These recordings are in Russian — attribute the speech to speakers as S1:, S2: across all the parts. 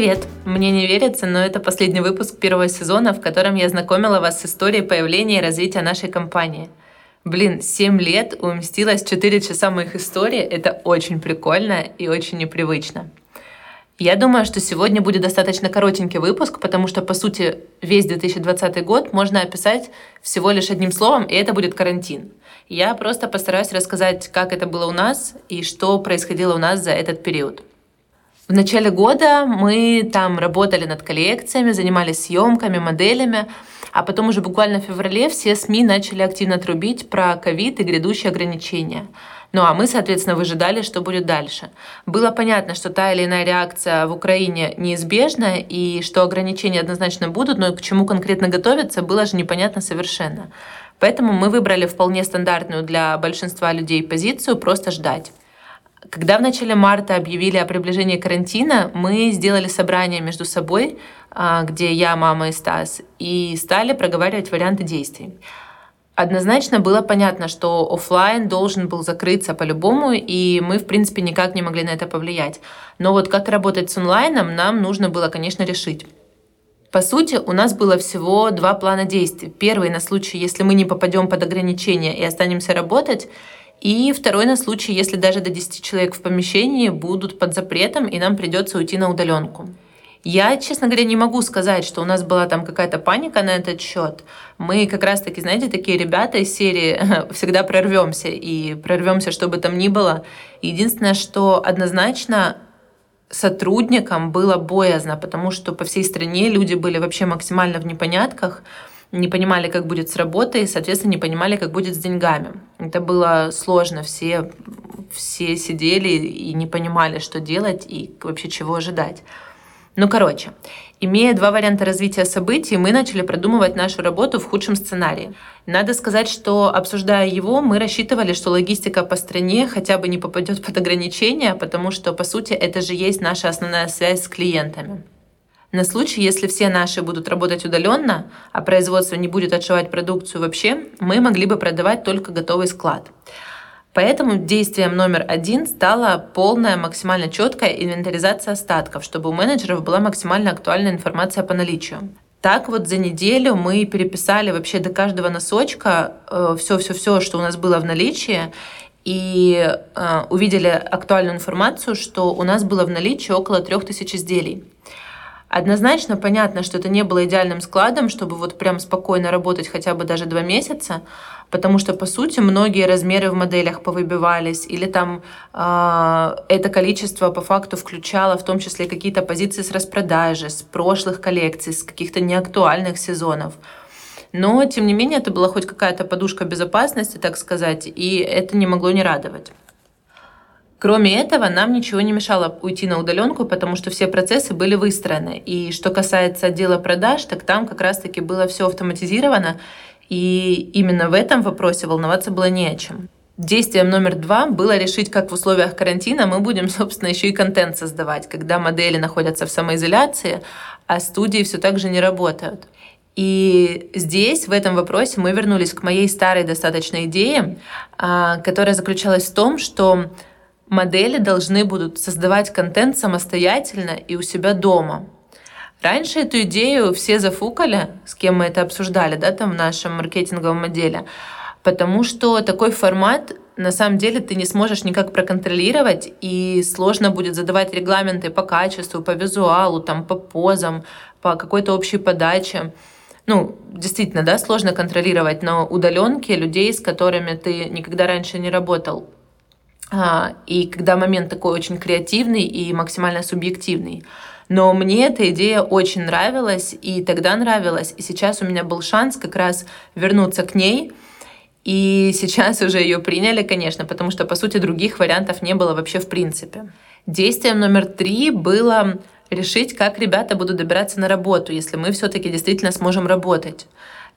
S1: привет! Мне не верится, но это последний выпуск первого сезона, в котором я знакомила вас с историей появления и развития нашей компании. Блин, 7 лет уместилось 4 часа моих историй. Это очень прикольно и очень непривычно. Я думаю, что сегодня будет достаточно коротенький выпуск, потому что, по сути, весь 2020 год можно описать всего лишь одним словом, и это будет карантин. Я просто постараюсь рассказать, как это было у нас и что происходило у нас за этот период. В начале года мы там работали над коллекциями, занимались съемками, моделями, а потом уже буквально в феврале все СМИ начали активно трубить про ковид и грядущие ограничения. Ну а мы, соответственно, выжидали, что будет дальше. Было понятно, что та или иная реакция в Украине неизбежна и что ограничения однозначно будут, но к чему конкретно готовиться, было же непонятно совершенно. Поэтому мы выбрали вполне стандартную для большинства людей позицию просто ждать. Когда в начале марта объявили о приближении карантина, мы сделали собрание между собой, а, где я, мама и Стас, и стали проговаривать варианты действий. Однозначно было понятно, что офлайн должен был закрыться по-любому, и мы, в принципе, никак не могли на это повлиять. Но вот как работать с онлайном, нам нужно было, конечно, решить. По сути, у нас было всего два плана действий. Первый на случай, если мы не попадем под ограничения и останемся работать, и второй на случай, если даже до 10 человек в помещении будут под запретом, и нам придется уйти на удаленку. Я, честно говоря, не могу сказать, что у нас была там какая-то паника на этот счет. Мы как раз-таки, знаете, такие ребята из серии всегда прорвемся и прорвемся, что бы там ни было. Единственное, что однозначно сотрудникам было боязно, потому что по всей стране люди были вообще максимально в непонятках не понимали, как будет с работой, и, соответственно, не понимали, как будет с деньгами. Это было сложно. Все, все сидели и не понимали, что делать и вообще чего ожидать. Ну, короче, имея два варианта развития событий, мы начали продумывать нашу работу в худшем сценарии. Надо сказать, что обсуждая его, мы рассчитывали, что логистика по стране хотя бы не попадет под ограничения, потому что, по сути, это же есть наша основная связь с клиентами. На случай, если все наши будут работать удаленно, а производство не будет отшивать продукцию вообще, мы могли бы продавать только готовый склад. Поэтому действием номер один стала полная максимально четкая инвентаризация остатков, чтобы у менеджеров была максимально актуальная информация по наличию. Так вот за неделю мы переписали вообще до каждого носочка все-все-все, э, что у нас было в наличии, и э, увидели актуальную информацию, что у нас было в наличии около 3000 изделий. Однозначно понятно, что это не было идеальным складом, чтобы вот прям спокойно работать хотя бы даже два месяца, потому что, по сути, многие размеры в моделях повыбивались, или там э, это количество по факту включало в том числе какие-то позиции с распродажи, с прошлых коллекций, с каких-то неактуальных сезонов. Но, тем не менее, это была хоть какая-то подушка безопасности, так сказать, и это не могло не радовать. Кроме этого, нам ничего не мешало уйти на удаленку, потому что все процессы были выстроены. И что касается отдела продаж, так там как раз-таки было все автоматизировано, и именно в этом вопросе волноваться было не о чем. Действием номер два было решить, как в условиях карантина мы будем, собственно, еще и контент создавать, когда модели находятся в самоизоляции, а студии все так же не работают. И здесь, в этом вопросе, мы вернулись к моей старой достаточно идее, а, которая заключалась в том, что модели должны будут создавать контент самостоятельно и у себя дома. Раньше эту идею все зафукали, с кем мы это обсуждали, да, там в нашем маркетинговом отделе, потому что такой формат на самом деле ты не сможешь никак проконтролировать, и сложно будет задавать регламенты по качеству, по визуалу, там, по позам, по какой-то общей подаче. Ну, действительно, да, сложно контролировать на удаленке людей, с которыми ты никогда раньше не работал. А, и когда момент такой очень креативный и максимально субъективный. Но мне эта идея очень нравилась, и тогда нравилась, и сейчас у меня был шанс как раз вернуться к ней, и сейчас уже ее приняли, конечно, потому что, по сути, других вариантов не было вообще в принципе. Действием номер три было решить, как ребята будут добираться на работу, если мы все-таки действительно сможем работать.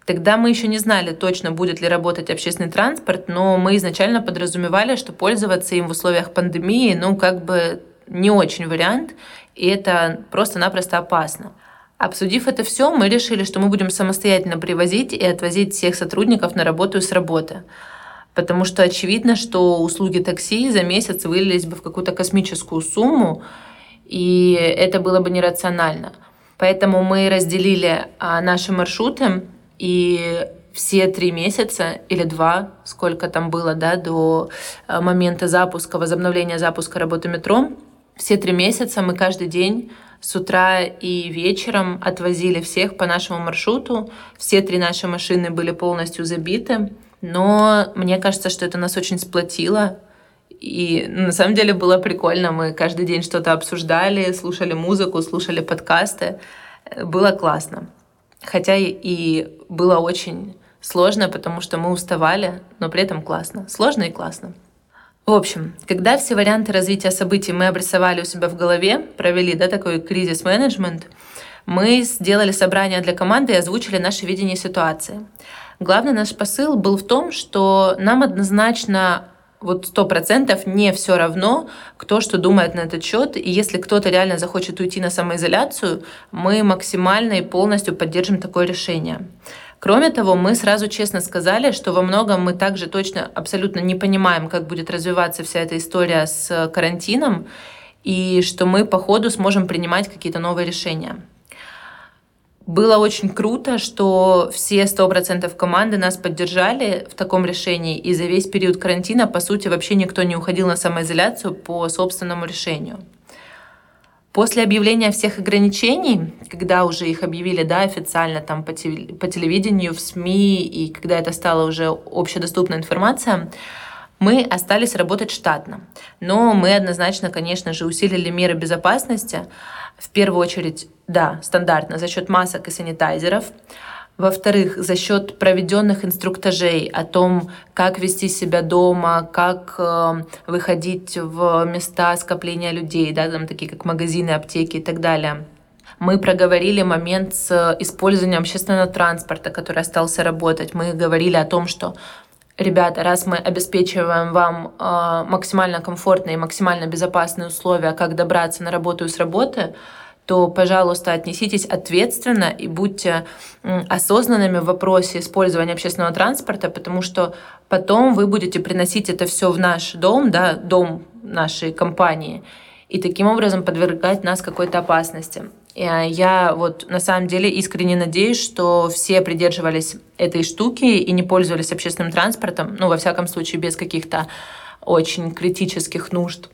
S1: Тогда мы еще не знали точно, будет ли работать общественный транспорт, но мы изначально подразумевали, что пользоваться им в условиях пандемии, ну, как бы не очень вариант, и это просто-напросто опасно. Обсудив это все, мы решили, что мы будем самостоятельно привозить и отвозить всех сотрудников на работу и с работы. Потому что очевидно, что услуги такси за месяц вылились бы в какую-то космическую сумму, и это было бы нерационально. Поэтому мы разделили а, наши маршруты, и все три месяца или два, сколько там было да, до а, момента запуска, возобновления запуска работы метро, все три месяца мы каждый день с утра и вечером отвозили всех по нашему маршруту. Все три наши машины были полностью забиты. Но мне кажется, что это нас очень сплотило. И на самом деле было прикольно. Мы каждый день что-то обсуждали, слушали музыку, слушали подкасты. Было классно. Хотя и было очень сложно, потому что мы уставали, но при этом классно. Сложно и классно. В общем, когда все варианты развития событий мы обрисовали у себя в голове, провели да, такой кризис-менеджмент, мы сделали собрание для команды и озвучили наше видение ситуации. Главный наш посыл был в том, что нам однозначно вот сто процентов не все равно, кто что думает на этот счет. И если кто-то реально захочет уйти на самоизоляцию, мы максимально и полностью поддержим такое решение. Кроме того, мы сразу честно сказали, что во многом мы также точно абсолютно не понимаем, как будет развиваться вся эта история с карантином, и что мы по ходу сможем принимать какие-то новые решения. Было очень круто, что все 100% команды нас поддержали в таком решении, и за весь период карантина, по сути, вообще никто не уходил на самоизоляцию по собственному решению. После объявления всех ограничений, когда уже их объявили да, официально там, по, телевидению, в СМИ, и когда это стала уже общедоступная информация, мы остались работать штатно. Но мы однозначно, конечно же, усилили меры безопасности. В первую очередь, да, стандартно, за счет масок и санитайзеров. Во-вторых, за счет проведенных инструктажей о том, как вести себя дома, как э, выходить в места скопления людей, да, там такие как магазины, аптеки и так далее. Мы проговорили момент с использованием общественного транспорта, который остался работать. Мы говорили о том, что ребята, раз мы обеспечиваем вам э, максимально комфортные и максимально безопасные условия, как добраться на работу и с работы, то, пожалуйста, отнеситесь ответственно и будьте осознанными в вопросе использования общественного транспорта, потому что потом вы будете приносить это все в наш дом, да, дом нашей компании, и таким образом подвергать нас какой-то опасности. А, я вот на самом деле искренне надеюсь, что все придерживались этой штуки и не пользовались общественным транспортом, ну, во всяком случае, без каких-то очень критических нужд.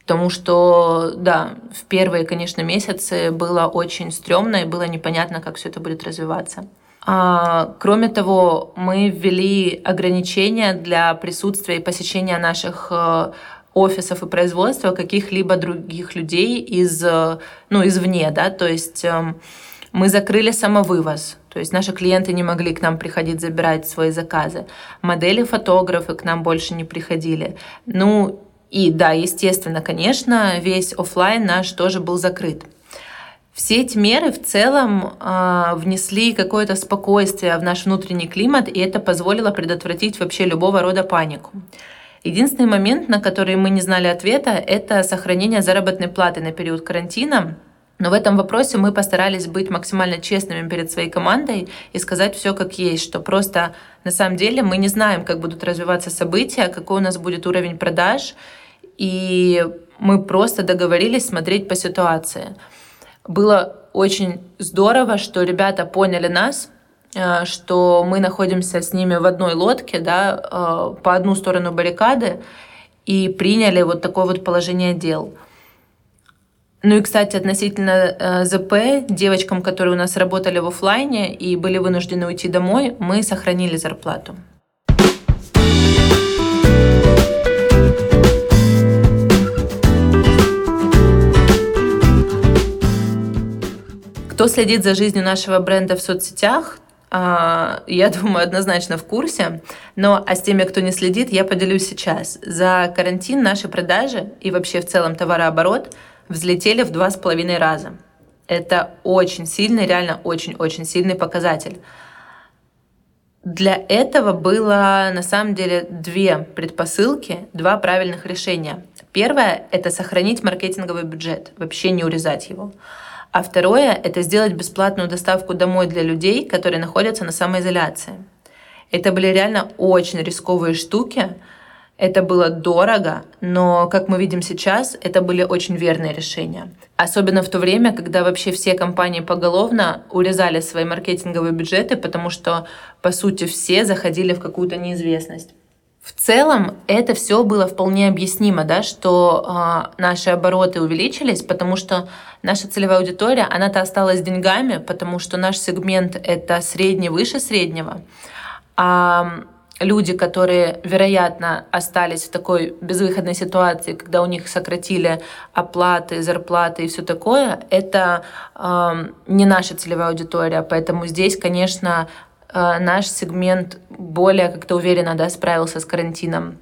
S1: Потому что, да, в первые, конечно, месяцы было очень стрёмно и было непонятно, как все это будет развиваться. А, кроме того, мы ввели ограничения для присутствия и посещения наших э, офисов и производства каких-либо других людей из, э, ну, извне, да, то есть эм, мы закрыли самовывоз, то есть наши клиенты не могли к нам приходить забирать свои заказы. Модели, фотографы к нам больше не приходили. Ну, и да, естественно, конечно, весь офлайн наш тоже был закрыт. Все эти меры в целом э, внесли какое-то спокойствие в наш внутренний климат, и это позволило предотвратить вообще любого рода панику. Единственный момент, на который мы не знали ответа, это сохранение заработной платы на период карантина. Но в этом вопросе мы постарались быть максимально честными перед своей командой и сказать все как есть, что просто на самом деле мы не знаем, как будут развиваться события, какой у нас будет уровень продаж, и мы просто договорились смотреть по ситуации. Было очень здорово, что ребята поняли нас, что мы находимся с ними в одной лодке, да, э, по одну сторону баррикады, и приняли вот такое вот положение дел. Ну и, кстати, относительно э, ЗП, девочкам, которые у нас работали в офлайне и были вынуждены уйти домой, мы сохранили зарплату. Кто следит за жизнью нашего бренда в соцсетях, я думаю, однозначно в курсе. Но а с теми, кто не следит, я поделюсь сейчас. За карантин наши продажи и вообще в целом товарооборот взлетели в два с половиной раза. Это очень сильный, реально очень-очень сильный показатель. Для этого было на самом деле две предпосылки, два правильных решения. Первое — это сохранить маркетинговый бюджет, вообще не урезать его. А второе – это сделать бесплатную доставку домой для людей, которые находятся на самоизоляции. Это были реально очень рисковые штуки. Это было дорого, но, как мы видим сейчас, это были очень верные решения. Особенно в то время, когда вообще все компании поголовно урезали свои маркетинговые бюджеты, потому что, по сути, все заходили в какую-то неизвестность. В целом это все было вполне объяснимо, да, что э, наши обороты увеличились, потому что наша целевая аудитория, она-то осталась деньгами, потому что наш сегмент это средний выше среднего. А люди, которые, вероятно, остались в такой безвыходной ситуации, когда у них сократили оплаты, зарплаты и все такое, это э, не наша целевая аудитория. Поэтому здесь, конечно, наш сегмент более как-то уверенно да, справился с карантином.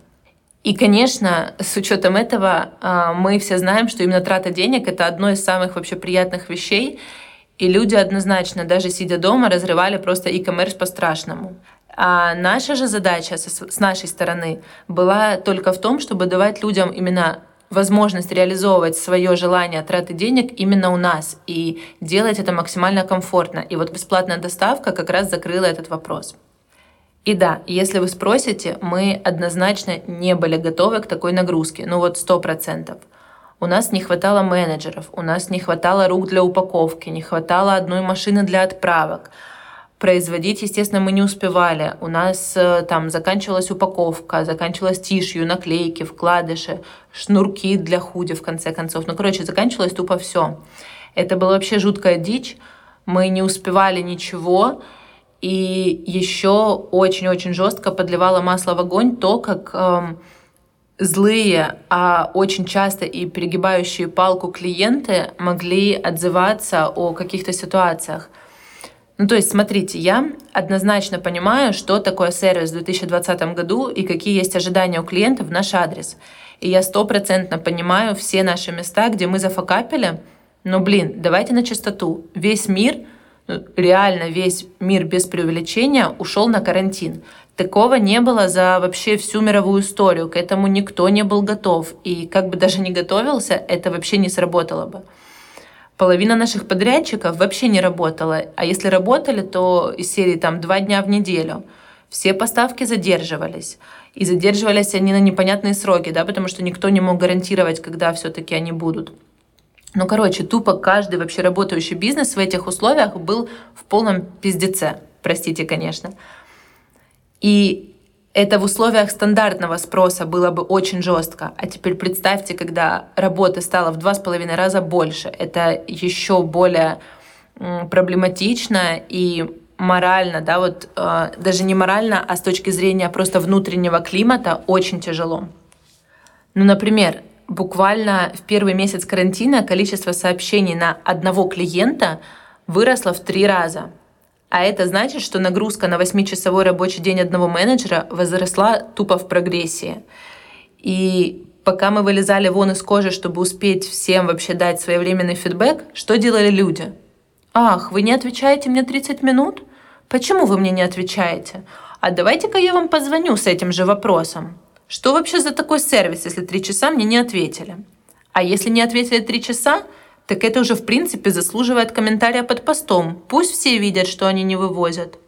S1: И, конечно, с учетом этого э, мы все знаем, что именно трата денег это одно из самых вообще приятных вещей, и люди однозначно, даже сидя дома, разрывали просто e-commerce по-страшному. А наша же задача с нашей стороны была только в том, чтобы давать людям именно возможность реализовывать свое желание траты денег именно у нас и делать это максимально комфортно. И вот бесплатная доставка как раз закрыла этот вопрос. И да, если вы спросите, мы однозначно не были готовы к такой нагрузке, ну вот сто процентов. У нас не хватало менеджеров, у нас не хватало рук для упаковки, не хватало одной машины для отправок – производить, естественно, мы не успевали. У нас э, там заканчивалась упаковка, заканчивалась тишью, наклейки, вкладыши, шнурки для худи, в конце концов. Ну, короче, заканчивалось тупо все. Это была вообще жуткая дичь. Мы не успевали ничего. И еще очень-очень жестко подливало масло в огонь то, как эм, злые, а очень часто и перегибающие палку клиенты могли отзываться о каких-то ситуациях. Ну, то есть, смотрите, я однозначно понимаю, что такое сервис в 2020 году и какие есть ожидания у клиентов в наш адрес. И я стопроцентно понимаю все наши места, где мы зафакапили. Но, блин, давайте на чистоту. Весь мир, ну, реально весь мир без преувеличения ушел на карантин. Такого не было за вообще всю мировую историю. К этому никто не был готов. И как бы даже не готовился, это вообще не сработало бы. Половина наших подрядчиков вообще не работала, а если работали, то из серии там два дня в неделю. Все поставки задерживались. И задерживались они на непонятные сроки, да, потому что никто не мог гарантировать, когда все-таки они будут. Ну, короче, тупо каждый вообще работающий бизнес в этих условиях был в полном пиздеце. Простите, конечно. И это в условиях стандартного спроса было бы очень жестко. А теперь представьте, когда работы стало в два с половиной раза больше. Это еще более проблематично и морально, да, вот э, даже не морально, а с точки зрения просто внутреннего климата очень тяжело. Ну, например, буквально в первый месяц карантина количество сообщений на одного клиента выросло в три раза. А это значит, что нагрузка на 8-часовой рабочий день одного менеджера возросла тупо в прогрессии. И пока мы вылезали вон из кожи, чтобы успеть всем вообще дать своевременный фидбэк, что делали люди? Ах, вы не отвечаете мне 30 минут? Почему вы мне не отвечаете? А давайте-ка я вам позвоню с этим же вопросом. Что вообще за такой сервис, если три часа мне не ответили? А если не ответили три часа, так это уже в принципе заслуживает комментария под постом. Пусть все видят, что они не вывозят.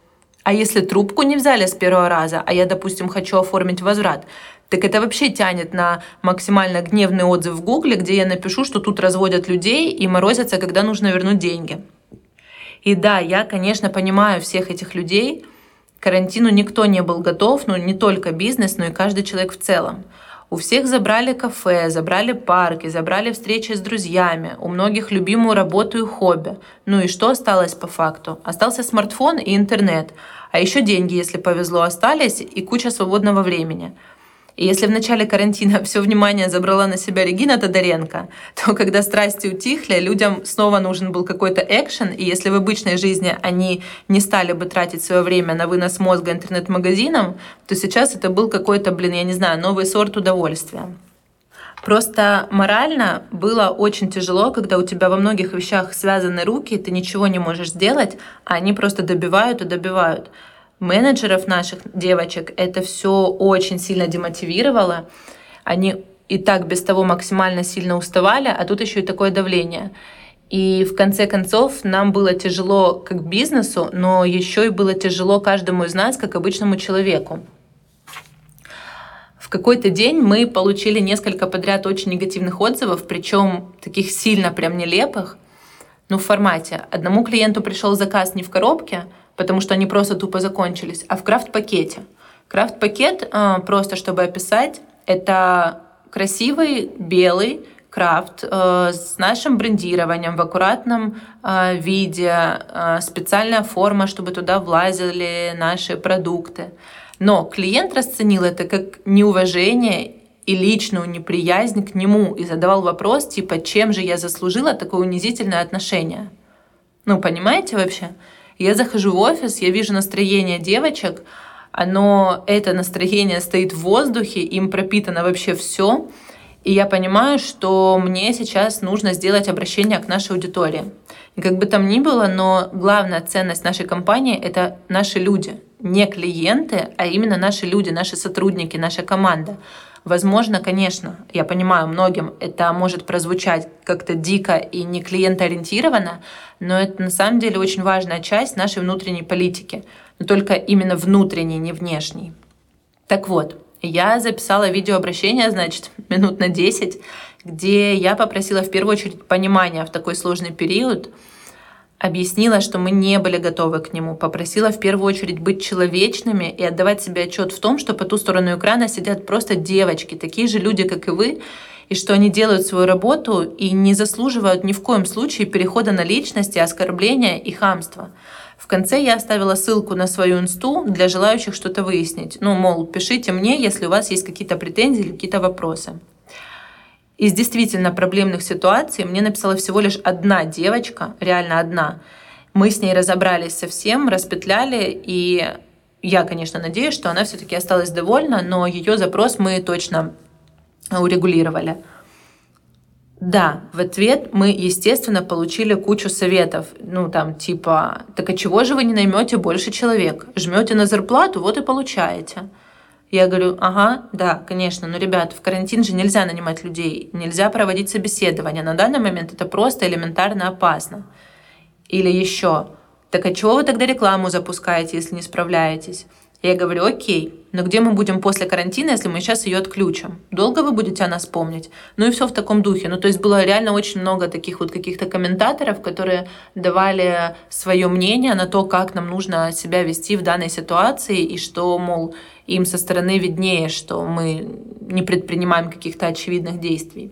S1: А если трубку не взяли с первого раза, а я, допустим, хочу оформить возврат, так это вообще тянет на максимально гневный отзыв в Гугле, где я напишу, что тут разводят людей и морозятся, когда нужно вернуть деньги. И да, я, конечно, понимаю всех этих людей. К карантину никто не был готов, ну не только бизнес, но и каждый человек в целом. У всех забрали кафе, забрали парки, забрали встречи с друзьями, у многих любимую работу и хобби. Ну и что осталось по факту? Остался смартфон и интернет. А еще деньги, если повезло, остались и куча свободного времени. И если в начале карантина все внимание забрала на себя Регина Тодоренко, то когда страсти утихли, людям снова нужен был какой-то экшен, и если в обычной жизни они не стали бы тратить свое время на вынос мозга интернет-магазинам, то сейчас это был какой-то, блин, я не знаю, новый сорт удовольствия. Просто морально было очень тяжело, когда у тебя во многих вещах связаны руки, ты ничего не можешь сделать, а они просто добивают и добивают менеджеров наших девочек это все очень сильно демотивировало. Они и так без того максимально сильно уставали, а тут еще и такое давление. И в конце концов нам было тяжело как бизнесу, но еще и было тяжело каждому из нас, как обычному человеку. В какой-то день мы получили несколько подряд очень негативных отзывов, причем таких сильно прям нелепых. Ну, в формате. Одному клиенту пришел заказ не в коробке, потому что они просто тупо закончились, а в крафт-пакете. Крафт-пакет, э, просто чтобы описать, это красивый белый крафт э, с нашим брендированием в аккуратном э, виде, специальная форма, чтобы туда влазили наши продукты. Но клиент расценил это как неуважение и личную неприязнь к нему и задавал вопрос, типа, чем же я заслужила такое унизительное отношение? Ну, понимаете вообще? Я захожу в офис, я вижу настроение девочек, оно, это настроение стоит в воздухе, им пропитано вообще все, и я понимаю, что мне сейчас нужно сделать обращение к нашей аудитории. И как бы там ни было, но главная ценность нашей компании — это наши люди. Не клиенты, а именно наши люди, наши сотрудники, наша команда. Возможно, конечно, я понимаю, многим это может прозвучать как-то дико и не клиентоориентированно, но это на самом деле очень важная часть нашей внутренней политики. Но только именно внутренней, не внешней. Так вот, я записала видеообращение, значит, минут на 10, где я попросила в первую очередь понимания в такой сложный период, объяснила, что мы не были готовы к нему, попросила в первую очередь быть человечными и отдавать себе отчет в том, что по ту сторону экрана сидят просто девочки, такие же люди, как и вы, и что они делают свою работу и не заслуживают ни в коем случае перехода на личности, оскорбления и хамства. В конце я оставила ссылку на свою инсту для желающих что-то выяснить. Ну, мол, пишите мне, если у вас есть какие-то претензии или какие-то вопросы. Из действительно проблемных ситуаций мне написала всего лишь одна девочка, реально одна. Мы с ней разобрались совсем, распетляли, и я, конечно, надеюсь, что она все-таки осталась довольна, но ее запрос мы точно урегулировали. Да, в ответ мы, естественно, получили кучу советов. Ну, там, типа, так а чего же вы не наймете больше человек? Жмете на зарплату, вот и получаете. Я говорю, ага, да, конечно, но, ребят, в карантин же нельзя нанимать людей, нельзя проводить собеседования. На данный момент это просто элементарно опасно. Или еще, так а чего вы тогда рекламу запускаете, если не справляетесь? Я говорю, окей, но где мы будем после карантина, если мы сейчас ее отключим? Долго вы будете о нас помнить? Ну и все в таком духе. Ну то есть было реально очень много таких вот каких-то комментаторов, которые давали свое мнение на то, как нам нужно себя вести в данной ситуации, и что, мол, им со стороны виднее, что мы не предпринимаем каких-то очевидных действий.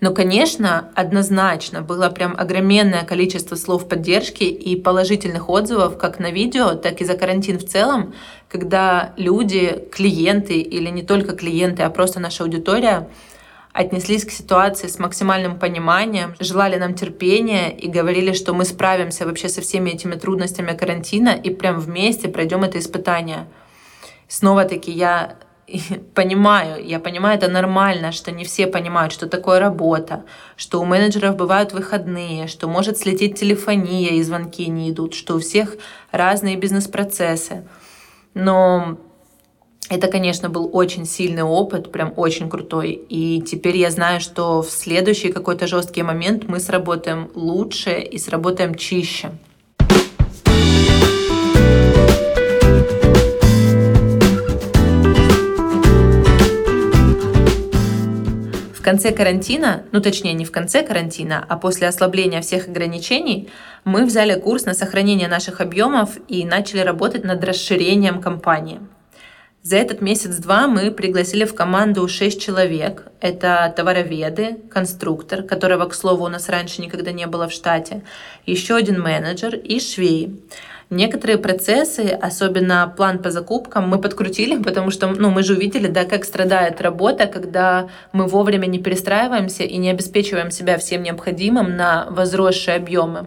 S1: Но, конечно, однозначно было прям огроменное количество слов поддержки и положительных отзывов как на видео, так и за карантин в целом, когда люди, клиенты или не только клиенты, а просто наша аудитория отнеслись к ситуации с максимальным пониманием, желали нам терпения и говорили, что мы справимся вообще со всеми этими трудностями карантина и прям вместе пройдем это испытание. Снова-таки я понимаю, я понимаю, это нормально, что не все понимают, что такое работа, что у менеджеров бывают выходные, что может слететь телефония и звонки не идут, что у всех разные бизнес-процессы. Но это, конечно, был очень сильный опыт, прям очень крутой. И теперь я знаю, что в следующий какой-то жесткий момент мы сработаем лучше и сработаем чище. Конце карантина, ну точнее не в конце карантина, а после ослабления всех ограничений, мы взяли курс на сохранение наших объемов и начали работать над расширением компании. За этот месяц-два мы пригласили в команду 6 человек. Это товароведы, конструктор, которого, к слову, у нас раньше никогда не было в штате, еще один менеджер и швеи. Некоторые процессы, особенно план по закупкам, мы подкрутили, потому что ну, мы же увидели, да, как страдает работа, когда мы вовремя не перестраиваемся и не обеспечиваем себя всем необходимым на возросшие объемы.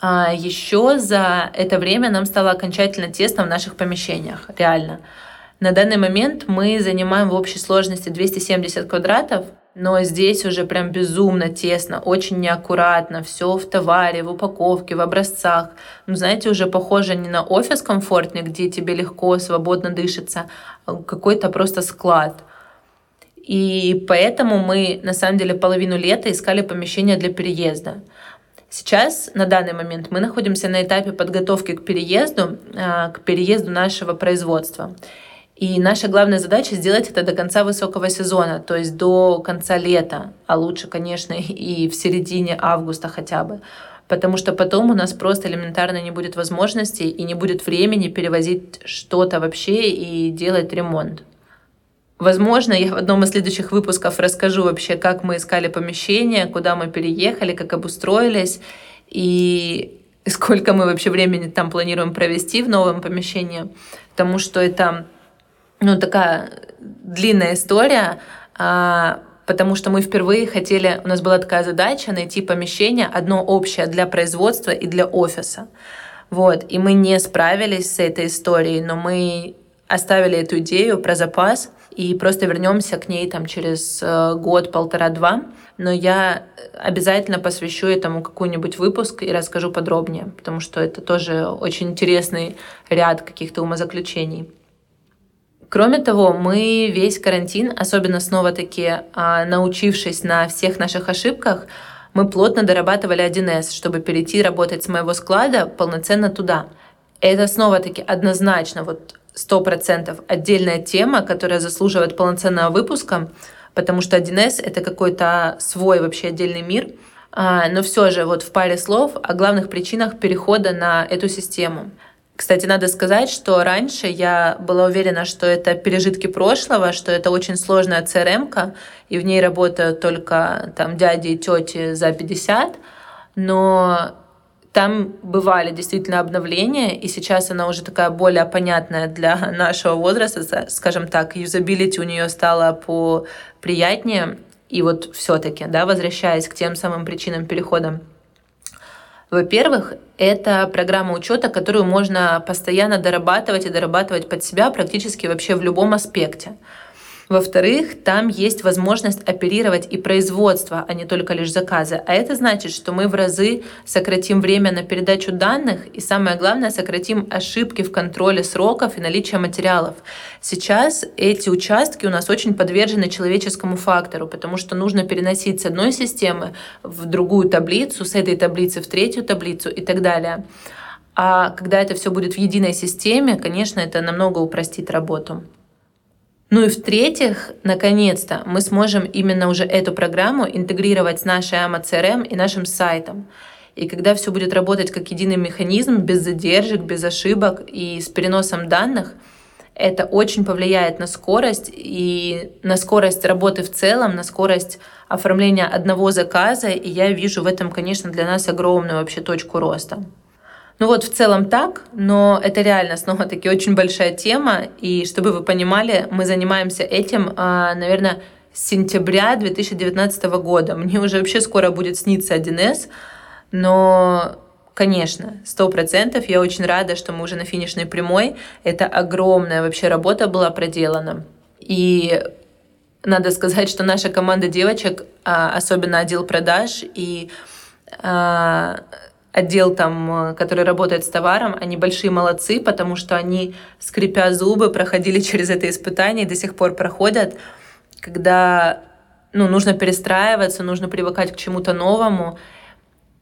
S1: А еще за это время нам стало окончательно тесно в наших помещениях, реально. На данный момент мы занимаем в общей сложности 270 квадратов, но здесь уже прям безумно тесно, очень неаккуратно, все в товаре, в упаковке, в образцах. Ну, знаете, уже похоже не на офис комфортный, где тебе легко, свободно дышится, а какой-то просто склад. И поэтому мы на самом деле половину лета искали помещение для переезда. Сейчас, на данный момент, мы находимся на этапе подготовки к переезду, а, к переезду нашего производства. И наша главная задача сделать это до конца высокого сезона, то есть до конца лета, а лучше, конечно, и в середине августа хотя бы. Потому что потом у нас просто элементарно не будет возможности и не будет времени перевозить что-то вообще и делать ремонт. Возможно, я в одном из следующих выпусков расскажу вообще, как мы искали помещение, куда мы переехали, как обустроились и сколько мы вообще времени там планируем провести в новом помещении. Потому что это ну, такая длинная история, а, потому что мы впервые хотели, у нас была такая задача найти помещение одно общее для производства и для офиса. Вот, и мы не справились с этой историей, но мы оставили эту идею про запас и просто вернемся к ней там через э, год, полтора-два. Но я обязательно посвящу этому какой-нибудь выпуск и расскажу подробнее, потому что это тоже очень интересный ряд каких-то умозаключений. Кроме того, мы весь карантин, особенно снова-таки а, научившись на всех наших ошибках, мы плотно дорабатывали 1С, чтобы перейти работать с моего склада полноценно туда. Это снова-таки однозначно вот сто процентов отдельная тема, которая заслуживает полноценного выпуска, потому что 1С — это какой-то свой вообще отдельный мир. А, но все же вот в паре слов о главных причинах перехода на эту систему — кстати, надо сказать, что раньше я была уверена, что это пережитки прошлого, что это очень сложная crm и в ней работают только там дяди и тети за 50, но там бывали действительно обновления, и сейчас она уже такая более понятная для нашего возраста, скажем так, юзабилити у нее стало по приятнее, и вот все-таки, да, возвращаясь к тем самым причинам перехода во-первых, это программа учета, которую можно постоянно дорабатывать и дорабатывать под себя практически вообще в любом аспекте. Во-вторых, там есть возможность оперировать и производство, а не только лишь заказы. А это значит, что мы в разы сократим время на передачу данных и, самое главное, сократим ошибки в контроле сроков и наличия материалов. Сейчас эти участки у нас очень подвержены человеческому фактору, потому что нужно переносить с одной системы в другую таблицу, с этой таблицы в третью таблицу и так далее. А когда это все будет в единой системе, конечно, это намного упростит работу. Ну и в-третьих, наконец-то мы сможем именно уже эту программу интегрировать с нашей AMA CRM и нашим сайтом. И когда все будет работать как единый механизм, без задержек, без ошибок и с переносом данных, это очень повлияет на скорость и на скорость работы в целом, на скорость оформления одного заказа. И я вижу в этом, конечно, для нас огромную вообще точку роста. Ну вот в целом так, но это реально снова-таки очень большая тема. И чтобы вы понимали, мы занимаемся этим, а, наверное, с сентября 2019 года. Мне уже вообще скоро будет сниться 1С, но Конечно, сто процентов. Я очень рада, что мы уже на финишной прямой. Это огромная вообще работа была проделана. И надо сказать, что наша команда девочек, а, особенно отдел продаж и а, отдел там, э, который работает с товаром, они большие молодцы, потому что они, скрипя зубы, проходили через это испытание и до сих пор проходят, когда ну, нужно перестраиваться, нужно привыкать к чему-то новому,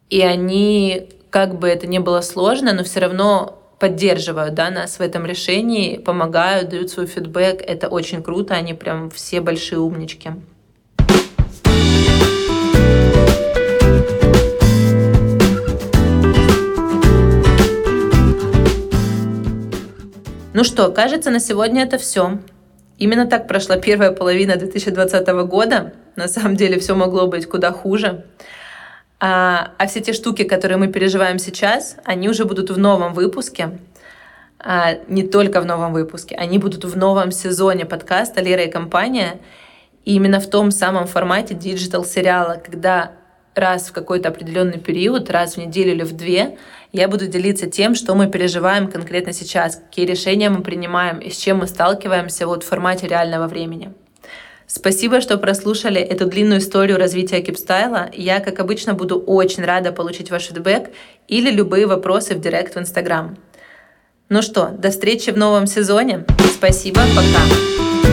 S1: и они, как бы это ни было сложно, но все равно поддерживают да, нас в этом решении, помогают, дают свой фидбэк. Это очень круто, они прям все большие умнички. Ну что, кажется, на сегодня это все. Именно так прошла первая половина 2020 года. На самом деле все могло быть куда хуже. А, а все те штуки, которые мы переживаем сейчас, они уже будут в новом выпуске. А, не только в новом выпуске, они будут в новом сезоне подкаста «Лера и компания». И именно в том самом формате digital-сериала, когда раз в какой-то определенный период, раз в неделю или в две, я буду делиться тем, что мы переживаем конкретно сейчас, какие решения мы принимаем и с чем мы сталкиваемся вот в формате реального времени. Спасибо, что прослушали эту длинную историю развития кипстайла. Я, как обычно, буду очень рада получить ваш фидбэк или любые вопросы в директ в Инстаграм. Ну что, до встречи в новом сезоне. Спасибо, пока.